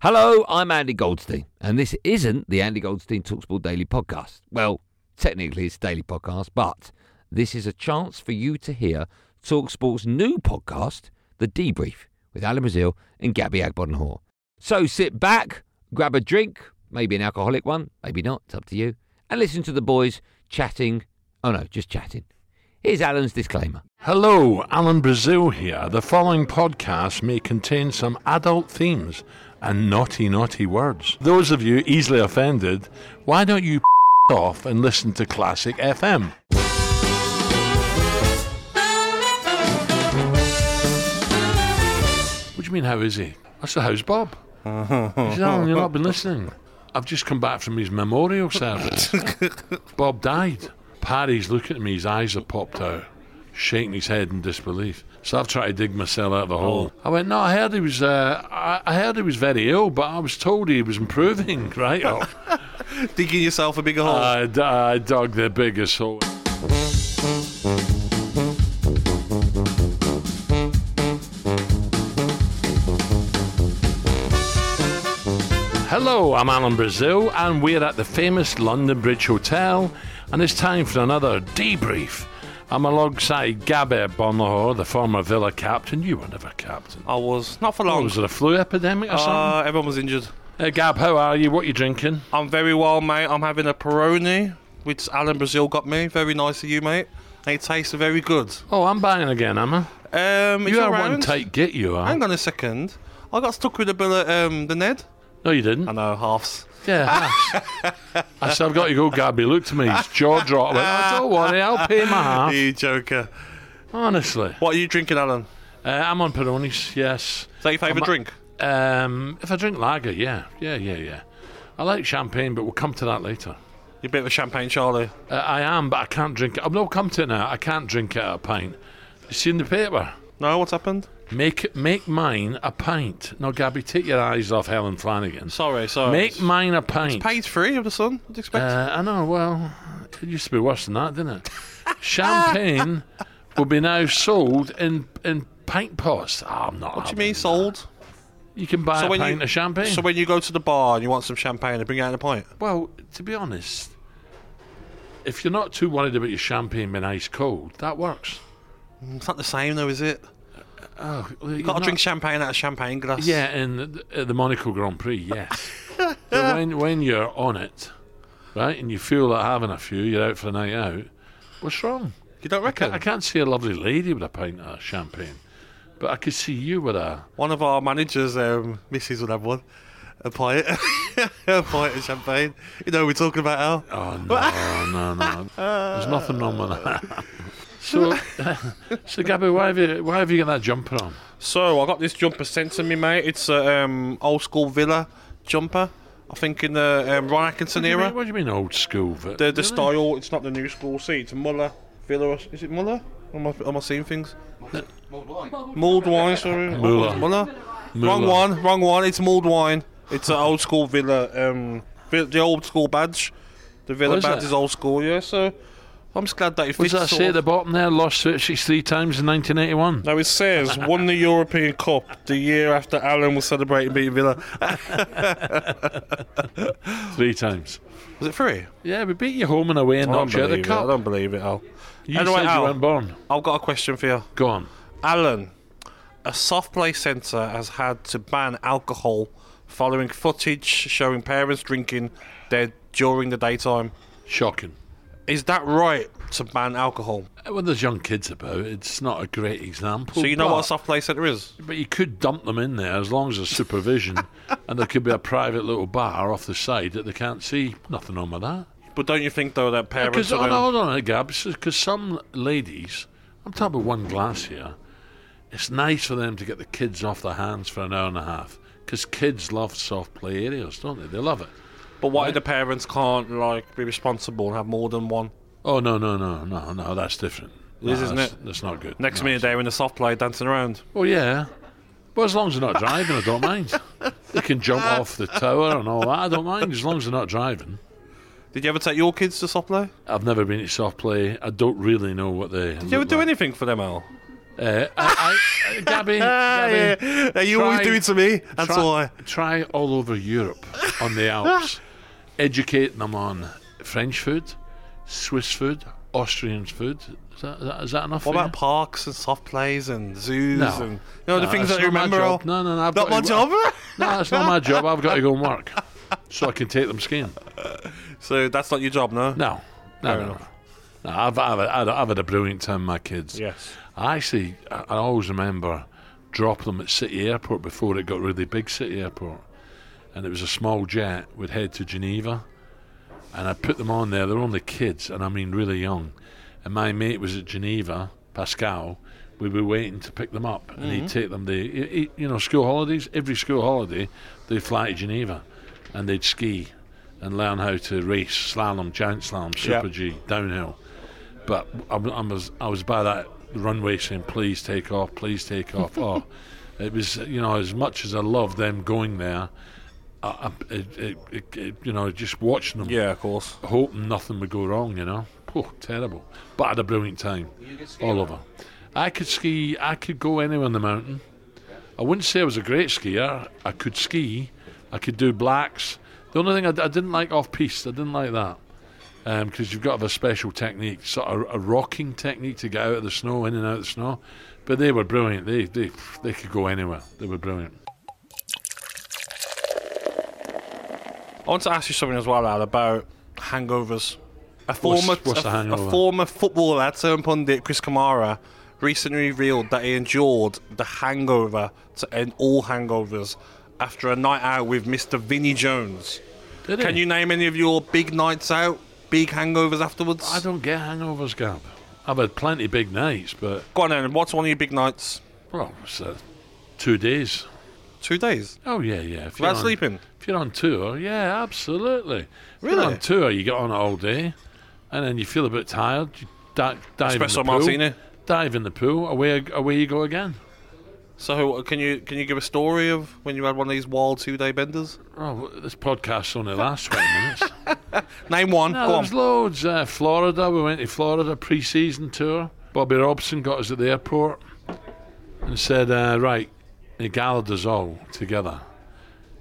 Hello, I'm Andy Goldstein, and this isn't the Andy Goldstein Talksport Daily Podcast. Well, technically it's daily podcast, but this is a chance for you to hear Talksport's new podcast, The Debrief, with Alan Brazil and Gabby Agbonlahor. So sit back, grab a drink, maybe an alcoholic one, maybe not, it's up to you, and listen to the boys chatting. Oh no, just chatting. Here's Alan's disclaimer. Hello, Alan Brazil here. The following podcast may contain some adult themes and naughty, naughty words. Those of you easily offended, why don't you off and listen to Classic FM? What do you mean, how is he? I said, how's Bob? Uh-huh. He said, Alan, you've not been listening. I've just come back from his memorial service. Bob died. Paddy's looking at me, his eyes have popped out, shaking his head in disbelief. So I've tried to dig myself out of the hole. I went, no, I heard he was, uh, I, I heard he was very ill, but I was told he was improving. Right? Oh, Digging yourself a bigger hole. I, d- I dug the biggest hole. Hello, I'm Alan Brazil, and we're at the famous London Bridge Hotel, and it's time for another debrief. I'm alongside Gabby Agbonlahor, the former Villa captain. You were never captain. I was not for long. was it a flu epidemic or uh, something? everyone was injured. Uh, Gab, how are you? What you drinking? I'm very well, mate. I'm having a Peroni, which Alan Brazil got me. Very nice of you, mate. It tastes very good. Oh, I'm buying again, am I? Um, it's You are around. one tight git, you are. Hang on a second. I got stuck with a bill at um, the Ned. No, you didn't. I know, halves. Yeah. I said, I've got to go, Gabby. Looked at me, his jaw dropped. I went, oh, don't worry, I'll pay my half. You joker. Honestly. What are you drinking, Alan? Uh, I'm on Peronis, yes. Is that your favourite I'm- drink? Um, if I drink lager, yeah. Yeah, yeah, yeah. I like champagne, but we'll come to that later. You're a bit of a champagne Charlie. Uh, I am, but I can't drink it. I'm not come to it now. I can't drink it at a pint. You see in the paper? No, what's happened? Make make mine a pint. No, Gabby, take your eyes off Helen Flanagan. Sorry, sorry. Make mine a pint. It's Page three of the Sun. What do you expect? Uh, I know. Well, it used to be worse than that, didn't it? Champagne will be now sold in in pint pots. Oh, I'm not. what do you mean that. sold? You can buy a pint of champagne. So when you go to the bar and you want some champagne, they bring out in a pint. well, to be honest, if you're not too worried about your champagne being ice cold, that works. It's not the same though, is it? Oh, well, You've got to drink champagne out of champagne glass. Yeah, in the, uh, the Monaco Grand Prix, yes. but when when you're on it, right, and you feel like having a few, you're out for a night out. What's wrong? You don't I reckon? can't, I can't see a lovely lady with a pint of champagne, but I could see you with a. One of our managers, um, Mrs. would have one. A pint. a pint of champagne. You know we're talking about, Al? Oh no, no, no! There's nothing wrong with that. So, so Gabby, why have you why have you got that jumper on? So, I got this jumper sent to me, mate. It's a um, old school Villa jumper. I think in the um, Ron Atkinson What era. mean, what do you mean old school? But The, the style, it's not the new school. See, it's Muller. Villa. Is it Muller? Am I, am I seeing things? Mulled wine, sorry. Muller. Muller. Wrong one, wrong one. It's mulled wine. It's an old school Villa. Um, the old school badge. The Villa badge is old school, yeah. So I'm just glad that it What fits. that say at the bottom there? Lost Ipswich three times in 1981. Now it says won the European Cup the year after Alan was celebrating beating Villa. Three times. Was it three? Yeah, we beat you home and away and I don't knocked you out the believe it. I don't believe it, Al. You Anyway, said you Al. weren't born. I've got a question for you. Go on. Alan, a soft play centre has had to ban alcohol following footage showing parents drinking their during the daytime. Shocking. Is that right to ban alcohol? Uh, when there's young kids about, it's not a great example. So you know but, what a soft play centre is? But you could dump them in there as long as there's supervision, and there could be a private little bar off the side that they can't see. Nothing wrong with that. But don't you think though that parents Because are hold on, on, Gab. Because some ladies, I'm talking about one glass here. It's nice for them to get the kids off their hands for an hour and a half. Because kids love soft play areas, don't they? They love it. But why the parents can't like be responsible and have more than one? Oh no, no, no, no, no. That's different. It is, No, isn't that's, it? That's not good. Next No, minute they're in the soft play dancing around. Well, yeah. But as long as they're not driving, I don't mind. They can jump off the tower and all that. I don't mind as long as they're not driving. Did you ever take your kids to soft play? I've never been to soft play. I don't really know what they. Did you ever do anything for them, Al? Uh, I, I, Gabby, Gabby, yeah. you always try- do it to me. That's try, why. Try all over Europe on the Alps. Educate them on French food, Swiss food, Austrian food. Is that, is that, is that enough What for about parks and soft plays and zoos No. and you know the things that's that you remember? job. Al? No, no, no. I've Not got my to- job. No, that's not my job. I've got to go and work so I can take them skiing. so that's not your job, no? No, no, Fair no. enough. no I've, I've, I've, I've had a brilliant time, with my kids. Yes. I actually, I I always remember dropping them at City Airport before it got really big, City Airport. And it was a small jet, would head to Geneva. And I put them on there, they're only kids, and I mean really young. And my mate was at Geneva, Pascal. We were waiting to pick them up, and he'd mm-hmm. take them. They, he- he- you know, school holidays. Every school holiday, they'd fly to Geneva, and they'd ski, and learn how to race, slalom, giant slalom, super Yeah. G, downhill. But I, I was I was by that runway saying, "Please take off, please take off." oh, it was you know as much as I loved them going there, I, I, it, it, it, it, you know just watching them, Yeah, of course. hoping nothing would go wrong. You know, oh, terrible. But I had a brilliant time, all over. I could ski. I could go anywhere in the mountain. I wouldn't say I was a great skier. I could ski. I could do blacks. The only thing I didn't like off piste, I didn't like that um, because you've got to have a special technique, sort of a rocking technique to get out of the snow, in and out of the snow. But they were brilliant. They they they could go anywhere. They were brilliant. I want to ask you something as well, Al, about hangovers. A former, what's a, a hangover? a former footballer, turn pundit Chris Kamara, recently revealed that he endured the hangover to end all hangovers after a night out with Mr. Vinnie Jones. Did Can you name any of your big nights out, big hangovers afterwards? I don't get hangovers, Gab. I've had plenty big nights, but Go on then, what's one of your big nights? well, it's, uh, two days. Two days. Oh yeah, yeah. If you're Without on- sleeping? If you're on tour, yeah, absolutely. If Really? you're on tour, you get on it all day, and then you feel a bit tired. You di- dive in the Espresso pool. martini. Dive in the pool. Away, away you go again. So can you can you give a story of when you had one of these wild two day benders? Oh, this podcast only lasts 20 minutes. Name one. No, Go there on. loads. Uh, Florida, we went to Florida pre-season tour. Bobby Robson got us at the airport and said, uh, "Right, he gathered us all together."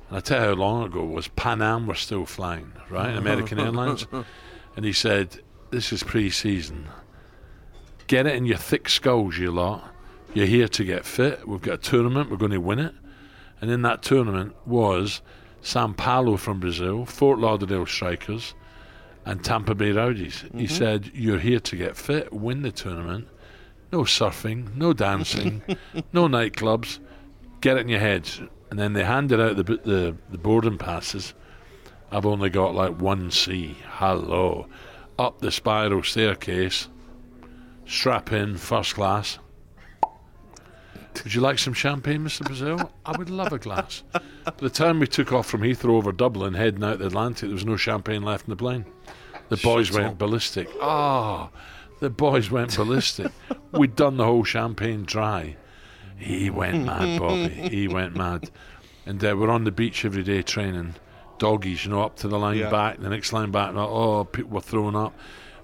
And I tell you how long ago it was. Pan Am were still flying, right? American Airlines, and he said, "This is pre-season. Get it in your thick skulls, you lot. You're here to get fit. We've got a tournament. We're going to win it." And in that tournament was Sao Paulo from Brazil, Fort Lauderdale Strikers, and Tampa Bay Rowdies. He mm-hmm. said, You're here to get fit, win the tournament. No surfing, no dancing, no nightclubs. Get it in your heads. And then they handed out the, the, the boarding passes. I've only got like one C. Hello. Up the spiral staircase. Strap in, first class. Would you like some champagne, Mr. Brazil? I would love a glass. By the time we took off from Heathrow over Dublin, heading out the Atlantic, there was no champagne left in the plane. The boys went ballistic. Ah, the boys went ballistic. We'd done the whole champagne dry. He went mad, Bobby. He went mad. And uh, we're on the beach every day training. Doggies, you know, up to the line Yeah. back, the next line back. and, Oh, people were throwing up.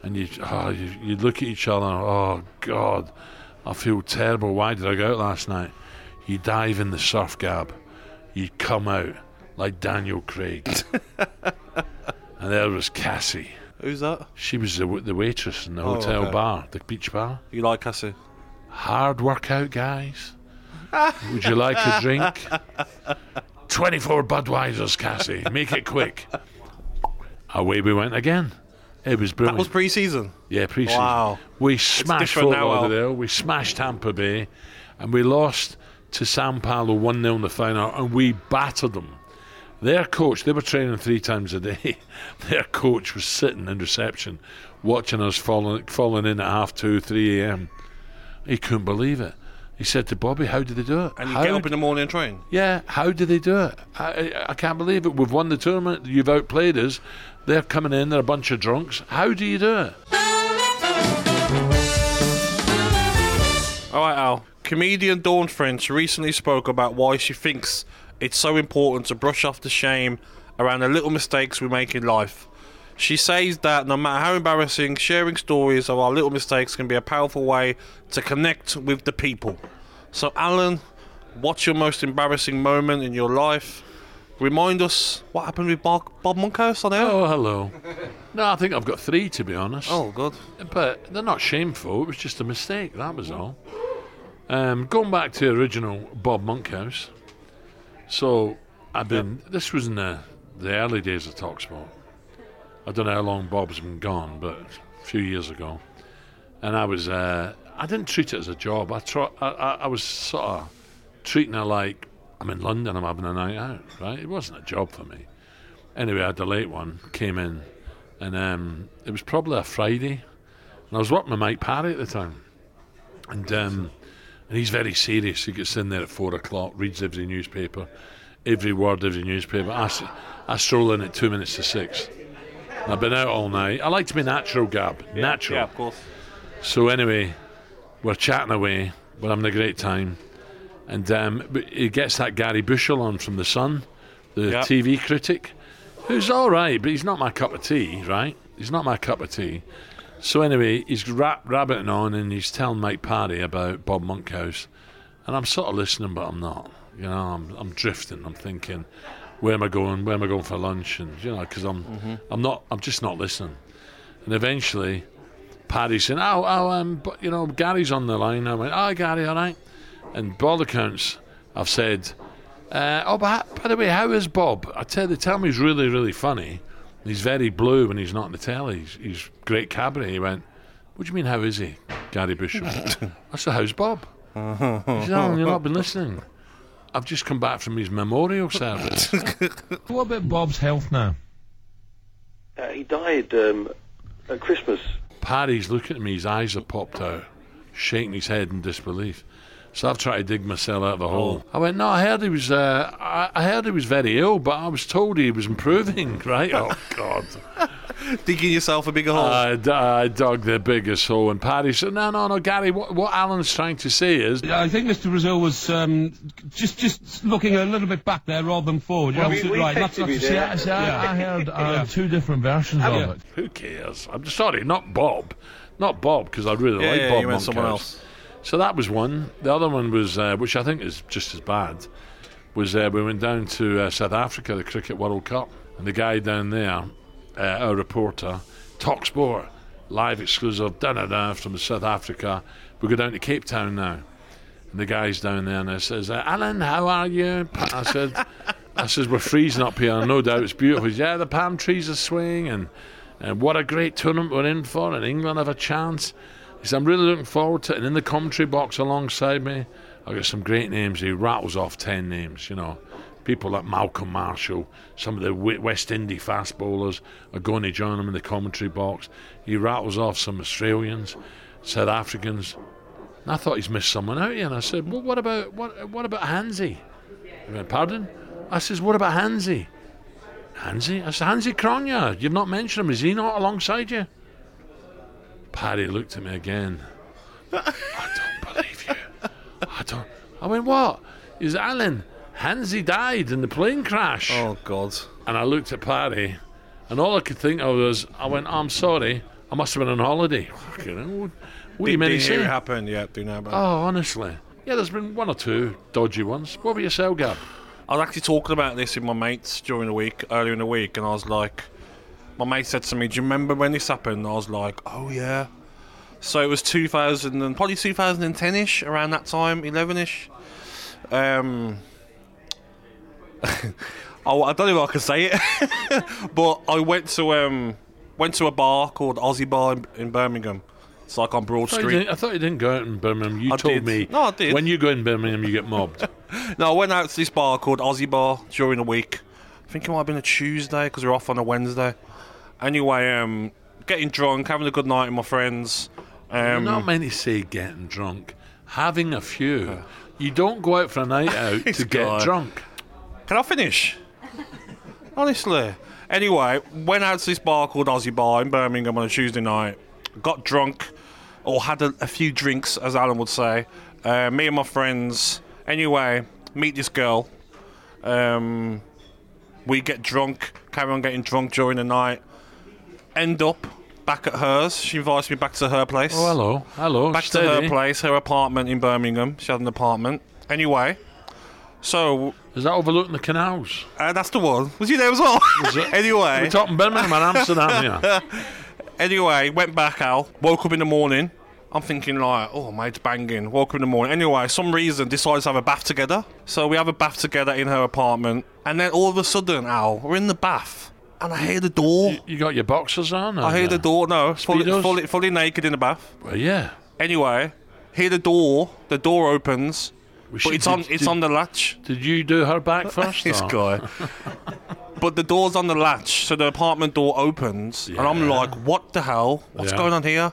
And you, oh, you, you look at each other. Oh, God. I feel terrible. Why did I go out last night? You dive in the surf gab. You come out like Daniel Craig. and there was Cassie. Who's that? She was the, the waitress in the Oh, hotel okay. bar, the beach bar. You like Cassie? Hard workout, guys. Would you like a drink? 24 Budweisers, Cassie. Make it quick. away we went again. It was brilliant. That was pre-season. Yeah, pre-season. Wow. We smashed Fort. Lauderdale, we smashed Tampa Bay, and we lost to Sao Paulo 1 0 in the final, and we battered them. Their coach, they were training three times a day. Their coach was sitting in reception, watching us falling, falling in at half two, 3 a.m. He couldn't believe it. He said to Bobby, How did they do it? And you How get up in the morning and train. yeah, how did they do it? I, I, I can't believe it. We've won the tournament. You've outplayed us. They're coming in. They're a bunch of drunks. How do you do it? All right, Al. Comedian Dawn French recently spoke about why she thinks it's so important to brush off the shame around the little mistakes we make in life. She says that no matter how embarrassing, sharing stories of our little mistakes can be a powerful way to connect with the people. So, Alan, what's your most embarrassing moment in your life? Remind us what happened with Bob, Bob Monkhouse on air. Oh, hello. No, I think I've got three, to be honest. Oh, good. But they're not shameful. It was just a mistake. That was all. Um, going back to the original Bob Monkhouse. So I've been. This was in the, the early days of Talksport. I don't know how long Bob's been gone, but a few years ago. And I was. Uh, I didn't treat it as a job. I, try, I, I, I was sort of treating it like I'm in London. I'm having a night out. Right? It wasn't a job for me. Anyway, I had the late one. Came in, and um, it was probably a Friday. And I was working with Mike Parry at the time. And um, and he's very serious. He gets in there at four o'clock, reads every newspaper, every word, every newspaper. I, I stroll in at two minutes to six. I've been out all night. I like to be natural, Gab. natural. Yeah, of course. So anyway, we're chatting away. We're having a great time. And um, he gets that Gary Bushell on from The Sun, the Yeah. TV critic, who's all right, but he's not my cup of tea, right? He's not my cup of tea. So anyway, he's rab- rabbiting on and he's telling Mike Parry about Bob Monkhouse. And I'm sort of listening, but I'm not. You know, I'm, I'm drifting. I'm thinking, where am I going? Where am I going for lunch? And, you know, because I'm, I'm not, I'm just not listening. And eventually, Paddy's saying, "Oh, oh, um, but you know, Gary's on the line." I went, "Oh, Gary, all right." And by all accounts, I've said, uh, "Oh, but by the way, how is Bob?" I tell they tell me he's really, really funny. He's very blue when he's not in the telly. He's, he's great cabaret. He went, "What do you mean, how is he, Gary Bushell?" I said, "How's Bob?" He said, "Oh, you've not been listening." I've just come back from his memorial service. What about Bob's health now? Uh, he died um, at Christmas. Paddy's looking at me, his eyes have popped out, shaking his head in disbelief. So I've tried to dig myself out of the hole. I went, no, I heard he was, uh, I, I heard he was very ill, but I was told he was improving. Right? Oh God! Digging yourself a bigger hole. I dug the biggest hole, and Paddy said, no, no, no, Gary. What, what Alan's trying to say is, I think Mr. Brazil was um, just just looking a little bit back there rather than forward. You're Well, absolutely we right. That's, texted that's you there. yeah. See, I- I heard uh, two different versions of of it. who cares? I'm sorry, not Bob, not Bob, because I really yeah, like yeah, Bob you meant someone else. So that was one. The other one was, uh, which I think is just as bad, was uh, we went down to uh, South Africa, the Cricket World Cup, and the guy down there, uh, our reporter, talk sport, live exclusive, da da da, from South Africa. We go down to Cape Town now, and the guy's down there, and I says, uh, Alan, how are you? I said, I says we're freezing up here. No doubt it's beautiful. Says, yeah, the palm trees are swaying, and and what a great tournament we're in for, and England have a chance. He I'm really looking forward to it. And in the commentary box alongside me, I got some great names. He rattles off 10 names, you know. People like Malcolm Marshall, some of the West Indies fast bowlers are going to join him in the commentary box. He rattles off some Australians, South Africans. And I thought he's missed someone out here. And I said, well, what about what, what about Hansie? He went, pardon? I says, what about Hansie? Hansie? I said, Hansie Cronje. You've not mentioned him. Is he not alongside you? Paddy looked at me again. I don't believe you. I don't. I went, What? Is Alan, Hansie died in the plane crash. Oh God. And I looked at Paddy, and all I could think of was, I went, I'm sorry. I must have been on holiday. Fucking hell, What, do you mean did to hear say? it happen? Yeah, do know about. Oh, honestly. Yeah, there's been one or two dodgy ones. What were yourself, Gab? I was actually talking about this with my mates during the week, earlier in the week, and I was like, my mate said to me, "Do you remember when this happened?" And I was like, "Oh yeah." So it was 2000 and probably 2010ish, around that time, 11ish. Um, Oh, I don't know if I can say it, but I went to um went to a bar called Aussie Bar in, in Birmingham. It's like on Broad I Street. I thought you didn't go out in Birmingham. You I told did. me. No, I did. When you go in Birmingham, you get mobbed. No, I went out to this bar called Aussie Bar during the week. I think it might have been a Tuesday because we are off on a Wednesday. Anyway, um, getting drunk, having a good night with my friends. Um, not meant to say getting drunk. Having a few. You don't go out for a night out to get drunk. Can I finish? Honestly. Anyway, went out to this bar called Aussie Bar in Birmingham on a Tuesday night. Got drunk, or had a, a few drinks, as Alan would say. Uh, me and my friends. Anyway, meet this girl. Um, we get drunk, carry on getting drunk during the night. End up back at hers. She invites me back to her place. Oh, hello. Hello. back steady. to her place, her apartment in Birmingham. She had an apartment. Anyway, so Is that overlooking the canals? uh, that's the one. Was you there as well? it? anyway, We're talking Birmingham and Amsterdam here. anyway, went back out. Woke up in the morning. I'm thinking like, oh, mate's banging. Woke up in the morning. Anyway, some reason decided to have a bath together. So we have a bath together in her apartment, and then all of a sudden, Al, we're in the bath, and I hear the door. You got your boxers on? I hear the door. No, fully, fully, fully naked in the bath. Well, yeah. Anyway, hear the door. The door opens, But it's on. It's did- on the latch. Did you do her back first? this guy. but the door's on the latch, so the apartment door opens, and I'm like, "What the hell? What's Yeah. going on here?"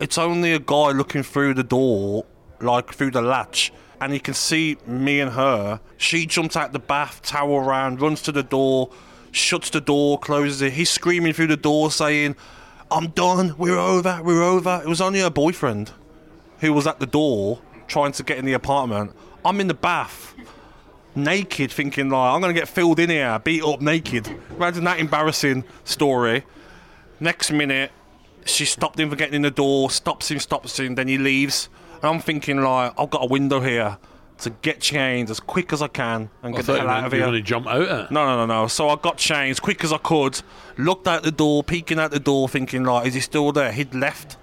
It's only a guy looking through the door, like through the latch, and you can see me and her. She jumps out the bath, towel around, runs to the door, shuts the door, closes it. He's screaming through the door, saying, "I'm done. We're over. We're over." It was only her boyfriend who was at the door trying to get in the apartment. I'm in the bath naked, thinking like I'm gonna get filled in here, beat up naked. Imagine that embarrassing story. Next minute, she stopped him from getting in the door, stops him, stops him, then he leaves. And I'm thinking like I've got a window here to get changed as quick as I can and I get the hell out of here. to jump out at. No, no, no, no. So I got changed quick as I could, looked out the door, peeking out the door, thinking like, is he still there? He'd left.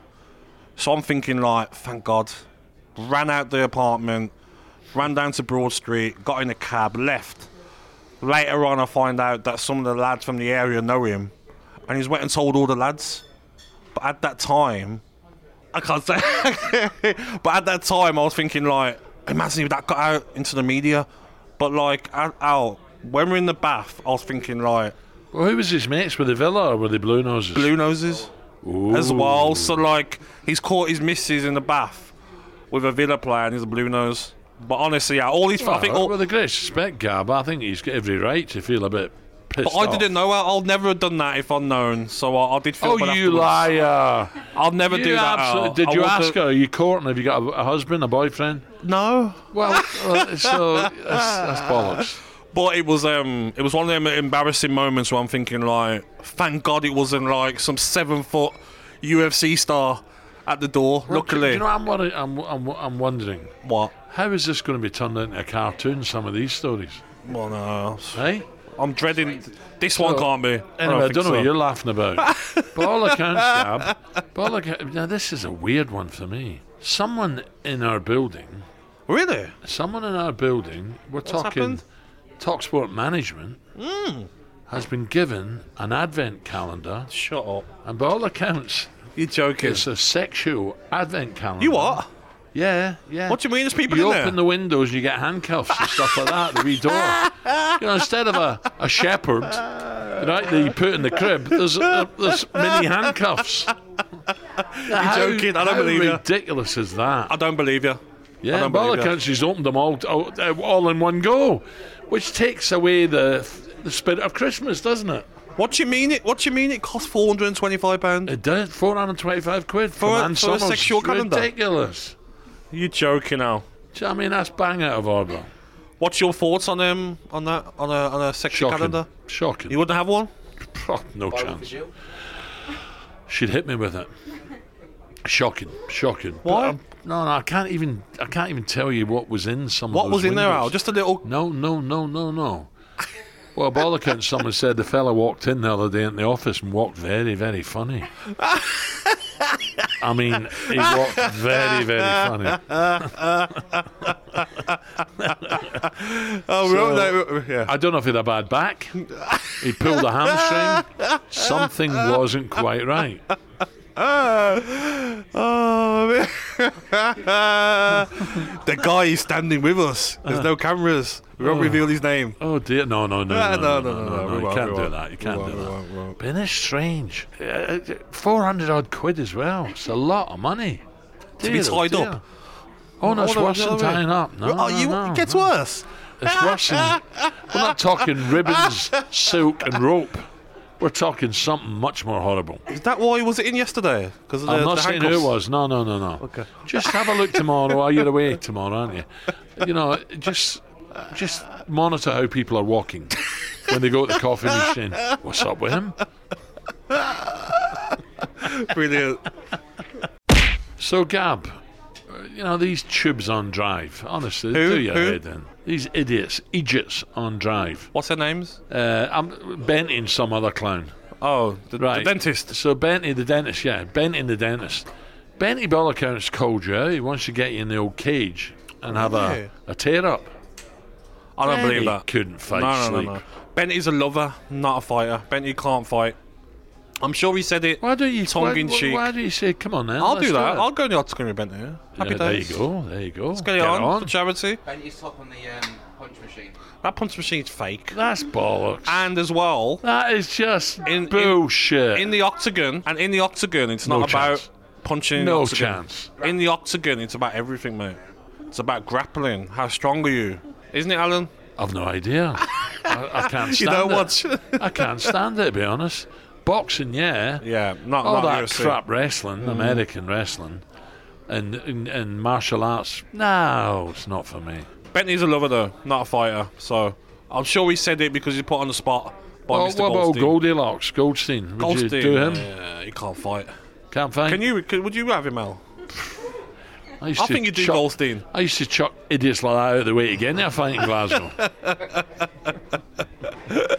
So I'm thinking like, thank God. Ran out the apartment, ran down to Broad Street, got in a cab, left. Later on, I find out that some of the lads from the area know him, and he's went and told all the lads. But at that time, I can't say. but at that time, I was thinking like, imagine if that got out into the media. But like, out, when we're in the bath, I was thinking like, Well, who was his mates? Were they Villa or were they Blue Noses? blue noses Ooh. as well. So like, he's caught his missus in the bath with a Villa player, and he's a blue nose. But honestly, yeah, all these. I think all, with the greatest respect, Gab, I think he's got every right to feel a bit pissed But I off. didn't know. I- I'll never have done that if I'd known. So I, I did feel Oh, you afterwards. liar! I'll never You do that. absolutely- Al. Did I you ask have- her? Are you courting? Have you got a, a husband, a boyfriend? No. Well, well so that's, that's bollocks. But it was um it was one of them embarrassing moments where I'm thinking like, thank God it wasn't like some seven foot UFC star at the door. Do Luckily, you know, I'm, worried, I'm, I'm, I'm wondering what? how is this going to be turned into a cartoon? Some of these stories, Well, no, hey? I'm dreading. This one can't be. Anyway, I think don't know so. what you're laughing about. By all accounts, by all now this is a weird one for me. Someone in our building, Really? someone in our building, we're talking happened? Talksport Management, hmm. has been given an advent calendar, Shut up. and by all accounts, You're joking. it's a sexual advent calendar. You what? Yeah, yeah. What do you mean? There's people You in open the windows and you get handcuffs and stuff like that, the wee door. You know, instead of a, a shepherd, right, that you put in the crib, there's, uh, there's mini handcuffs. You're joking, I don't how believe you. ridiculous is that? I don't believe you. Yeah, all you. accounts, she's opened them all, all, all in one go, which takes away the, the spirit of Christmas, doesn't it? What do you mean? It? What do you mean? It costs four hundred and twenty-five pound. It does. 425 quid for, For a- for a sexual calendar? Ridiculous. You're joking now. Do you know I mean? That's bang out of order. What's your thoughts on um on that on a on a sexual Shocking. calendar? Shocking. You wouldn't have one? Oh, no chance. She'd hit me with it. Shocking, shocking. But Why? No, no, I can't even. I can't even tell you what was in some. What of those was in there. Al? Just a little. No, no, no, no, no. Well, by all accounts, someone said the fella walked in the other day in the office and walked very, very funny. I mean, he walked very, very funny. Oh, don't know. Yeah. I don't know if he had a bad back. He pulled a hamstring. Something wasn't quite right. oh, the guy is standing with us. There's no cameras. We won't reveal his name. Oh dear, no, no, no, Ah, no, no, no, no, no, You can't do that. You can't do that. But it is strange. Uh, Four hundred odd quid as well. It's a lot of money. To be oh tied up. Oh no, it's Oh, worse than tying up. No, oh, no, you, no, it gets worse. It's worse than. We're not talking ribbons, silk, and rope. We're talking something much more horrible. Is that why was it in yesterday? Because I'm not saying who it was. No, no, no, no. Okay. Just have a look tomorrow while you're away tomorrow, aren't you? You know, just just monitor how people are walking when they go to the coffee machine. What's up with him? Brilliant. So, Gab, you know, these tubes on drive, honestly, Who? do your Who? head in. These idiots, idiots on drive. What's their names? Uh, I'm Benting, some other clown. Oh, the, the dentist. So Benty the dentist, yeah, Benty the dentist. Benty by all accounts called you. He wants to get you in the old cage and have a, a tear up. I don't believe Benty that. Couldn't fight no, no, sleep. no, no. Benty's a lover, not a fighter. Benty can't fight. I'm sure he said it. Why don't you Tongue why, in cheek. Why do you say, come on now? I'll do that. it." I'll go in the octagon with Benty. Yeah. Happy Yeah, there you go. There you go. Let's get it on, for charity. Benji's top on the um, punch machine. That punch machine's fake. That's bollocks. And as well, that is just In- in- bullshit. in the octagon, and in the octagon, it's No not about chance. punching. No octagon. chance. In the octagon, it's about everything, mate. It's about grappling. How strong are you? Isn't it, Alan? I've no idea. I, I can't stand You don't it. watch. I can't stand it, to be honest. Boxing, yeah. yeah, not All not that UFC. crap wrestling, mm. American wrestling, and, and and martial arts. No, it's not for me. Bentley's a lover though, not a fighter. So I'm sure he said it because he's put on the spot by Well, Mr. what about Goldstein. Goldilocks, Goldstein? Would Goldstein, you do him? Yeah, he can't fight. Can't fight. Can you? Could, would you have him, Al? used I to think you do chuck- Goldstein. I used to chuck idiots like that out of the way again. there fighting in Glasgow.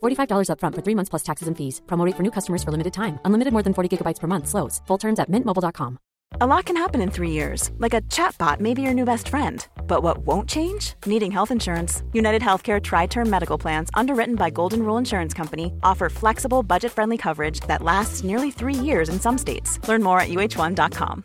$45 upfront for three months plus taxes and fees. Promo for new customers for limited time. Unlimited more than 40 gigabytes per month. Slows. Full terms at mintmobile.com. A lot can happen in three years, like a chatbot may be your new best friend. But what won't change? Needing health insurance. United Healthcare Tri Term Medical Plans, underwritten by Golden Rule Insurance Company, offer flexible, budget friendly coverage that lasts nearly three years in some states. Learn more at uh1.com.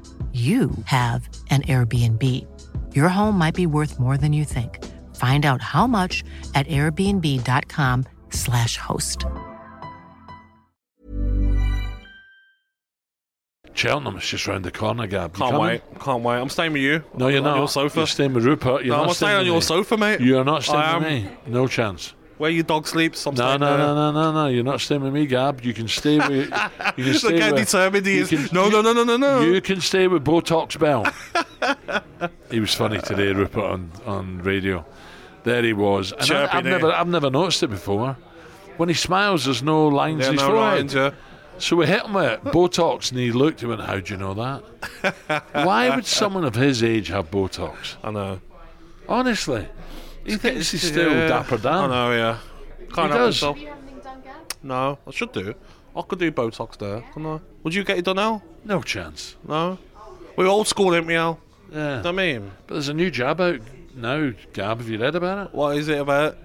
you have an Airbnb. Your home might be worth more than you think. Find out how much at airbnb.com/slash host. Cheltenham's just round the corner, Gab. You Can't coming? wait. Can't wait. I'm staying with you. No, you're on not. your sofa. You're staying with Rupert. You're no, not I'm staying on your me. sofa, mate. You're not staying I with am. me. No chance. Where your dog sleeps. No, no, no, no, no, no. You're not staying with me, Gab. You can stay with. You can stay Look how with, determined he is. can- no, no, no, no, no, no. You can stay with Botox Bell. he was funny today, Rupert, on, on radio. There he was. And I, have never, I've never noticed it before. When he smiles, there's no lines Yeah, in his no forehead. lines, yeah. So we hit him with Botox, and he looked and went, "How do you know that? Why would someone of his age have Botox? I know. Honestly, he thinks he's still Yeah. dapper Dan. I know, yeah. Can't He help does. himself. No, I should do. I could do Botox there, couldn't I? Would you get it done, Al? No chance. No? We're old school, ain't we, Al? Yeah. Know I mean? But there's a new jab out now, Gab. Have you read about it? What is it about?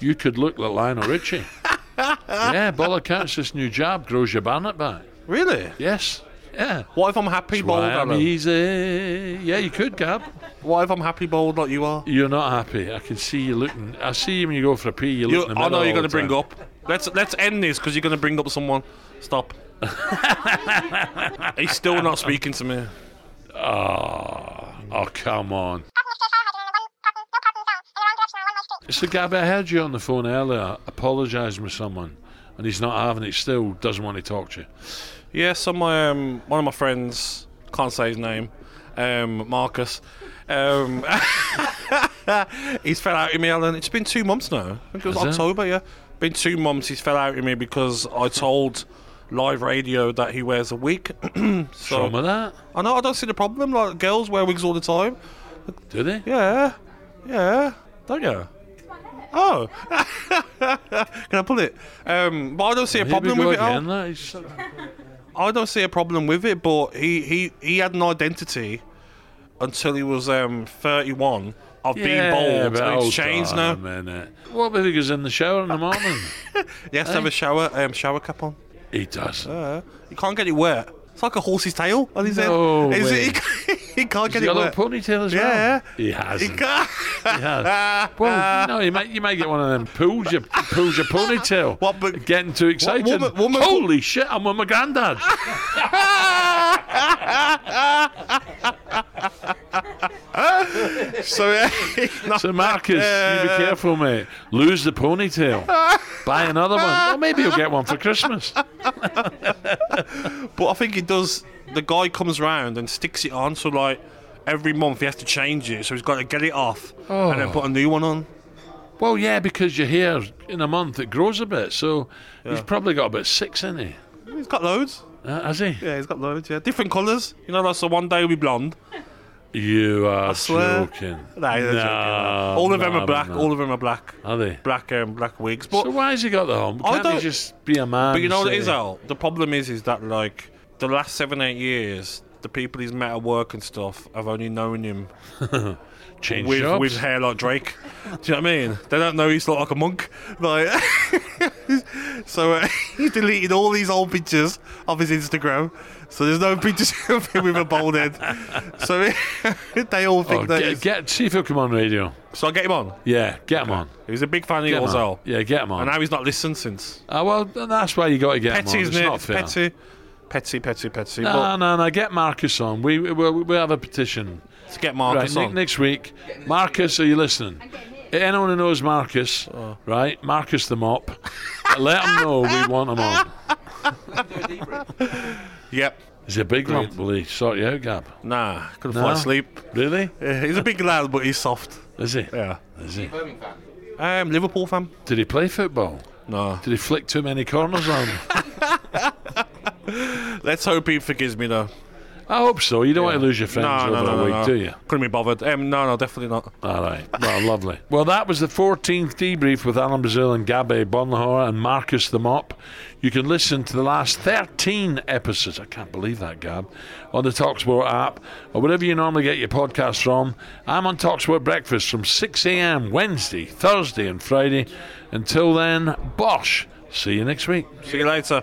You could look like Lionel Richie. yeah, by all accounts, this new jab grows your barnet back. Really? Yes. Yeah. What if I'm happy That's bald, why I'm easy. Yeah, you could, Gab. What if I'm happy bald like you are? You're not happy. I can see you looking. I see you when you go for a pee. You You, look in the I know you're going to bring up. Let's let's end this because you're going to bring up someone. Stop. He's still not speaking to me. Oh, oh, come on. So, Gab, I heard you on the phone earlier apologising with someone, and he's not having it. Still doesn't want to talk to you. Yeah, some my um, one of my friends can't say his name, um, Marcus. Um, he's fell out with me, Alan. It's been two months now. I think it was Has it? October. Yeah, been two months. He's fell out with me because I told live radio that he wears a wig. so Some of that, I know I don't see the problem. Like girls wear wigs all the time. do they? Yeah, yeah, don't you? Oh, can I pull it? Um, but I don't see a Here we problem go with it. Again. that is- I don't see a problem with it, but he, he, he had an identity until he was um, 31 of being Yeah, bold. but And it's changed now. Minute. What if he goes in the shower in the morning? He has to have a shower um, shower cap on. he does. Uh, you can't get it wet. It's like a horse's tail on his No head. Is way. it? He can't Has get he it got a wet. little ponytail as Yeah. well? He has. He He can't. has. Well, no, you might you might get one of them pulls your pulls your ponytail. What, but- getting too excited? woman- woman- Holy shit! I'm with my granddad. so, uh, So Marcus, you be careful, mate. Lose the ponytail. Buy another one. Well, maybe you'll get one for Christmas. but I think he does. The guy comes round and sticks it on, so like every month he has to change it. So he's got to get it off and then Oh. put a new one on. Well, yeah, because your hair in a month it grows a bit, so he's probably got about six in he. He's got loads. Uh, has he? Yeah, he's got loads. Yeah, different colours. You know, like so one day he'll be blonde. You are swear. joking. Nah, No, joking. All of them are black. All of them are black. Are they? Black, um, black wigs. But so why has he got the home? I Can't he just be a man? but you know what it is, Al. The problem is, is that like the last seven, eight years, the people he's met at work and stuff I've only known him Change with jobs. with hair like Drake. Do you know what I mean? They don't know he's like a monk. Like, so uh, he deleted all these old pictures of his Instagram. So there's no pictures of him with a bald head. So they all think Oh, that. get, he's- get, see if he'll come on radio. so I get him on. Yeah, get him on. He was a big fan of yours, on. Al. Yeah, get him on. And now he's not listened since. Ah, well, that's why you got to get him Petty, on. isn't It's it? not fair. Petty. Petty, petty, petty. No, But no, no. Get Marcus on. We we, we we have a petition. to get Marcus right, on. ne- next week. Marcus, are you listening? Anyone who knows Marcus, Oh. right? Marcus the mop. let him know we want him on. Yep. He's a big lump. Will he sort you out, Gab? Nah, couldn't No? fall asleep. Really? Yeah, he's a big lad, but he's soft. Is he? Yeah. Is he? Um, Liverpool fan? Did he play football? No. Did he flick too many corners on? Let's hope he forgives me, though. I hope so. You don't want to lose your friends no, no, over no, a week, no. do you? Couldn't be bothered. Um, no, no, definitely not. All right. Well, lovely. Well, that was the 14th debrief with Alan Brazil and Gabe Agbonlahor and Marcus the Mop. You can listen to the last 13 episodes. I can't believe that, Gab. On the Talksport app or wherever you normally get your podcasts from. I'm on Talksport Breakfast from 6 a.m. Wednesday, Thursday, and Friday. Until then, Bosh. See you next week. See you later.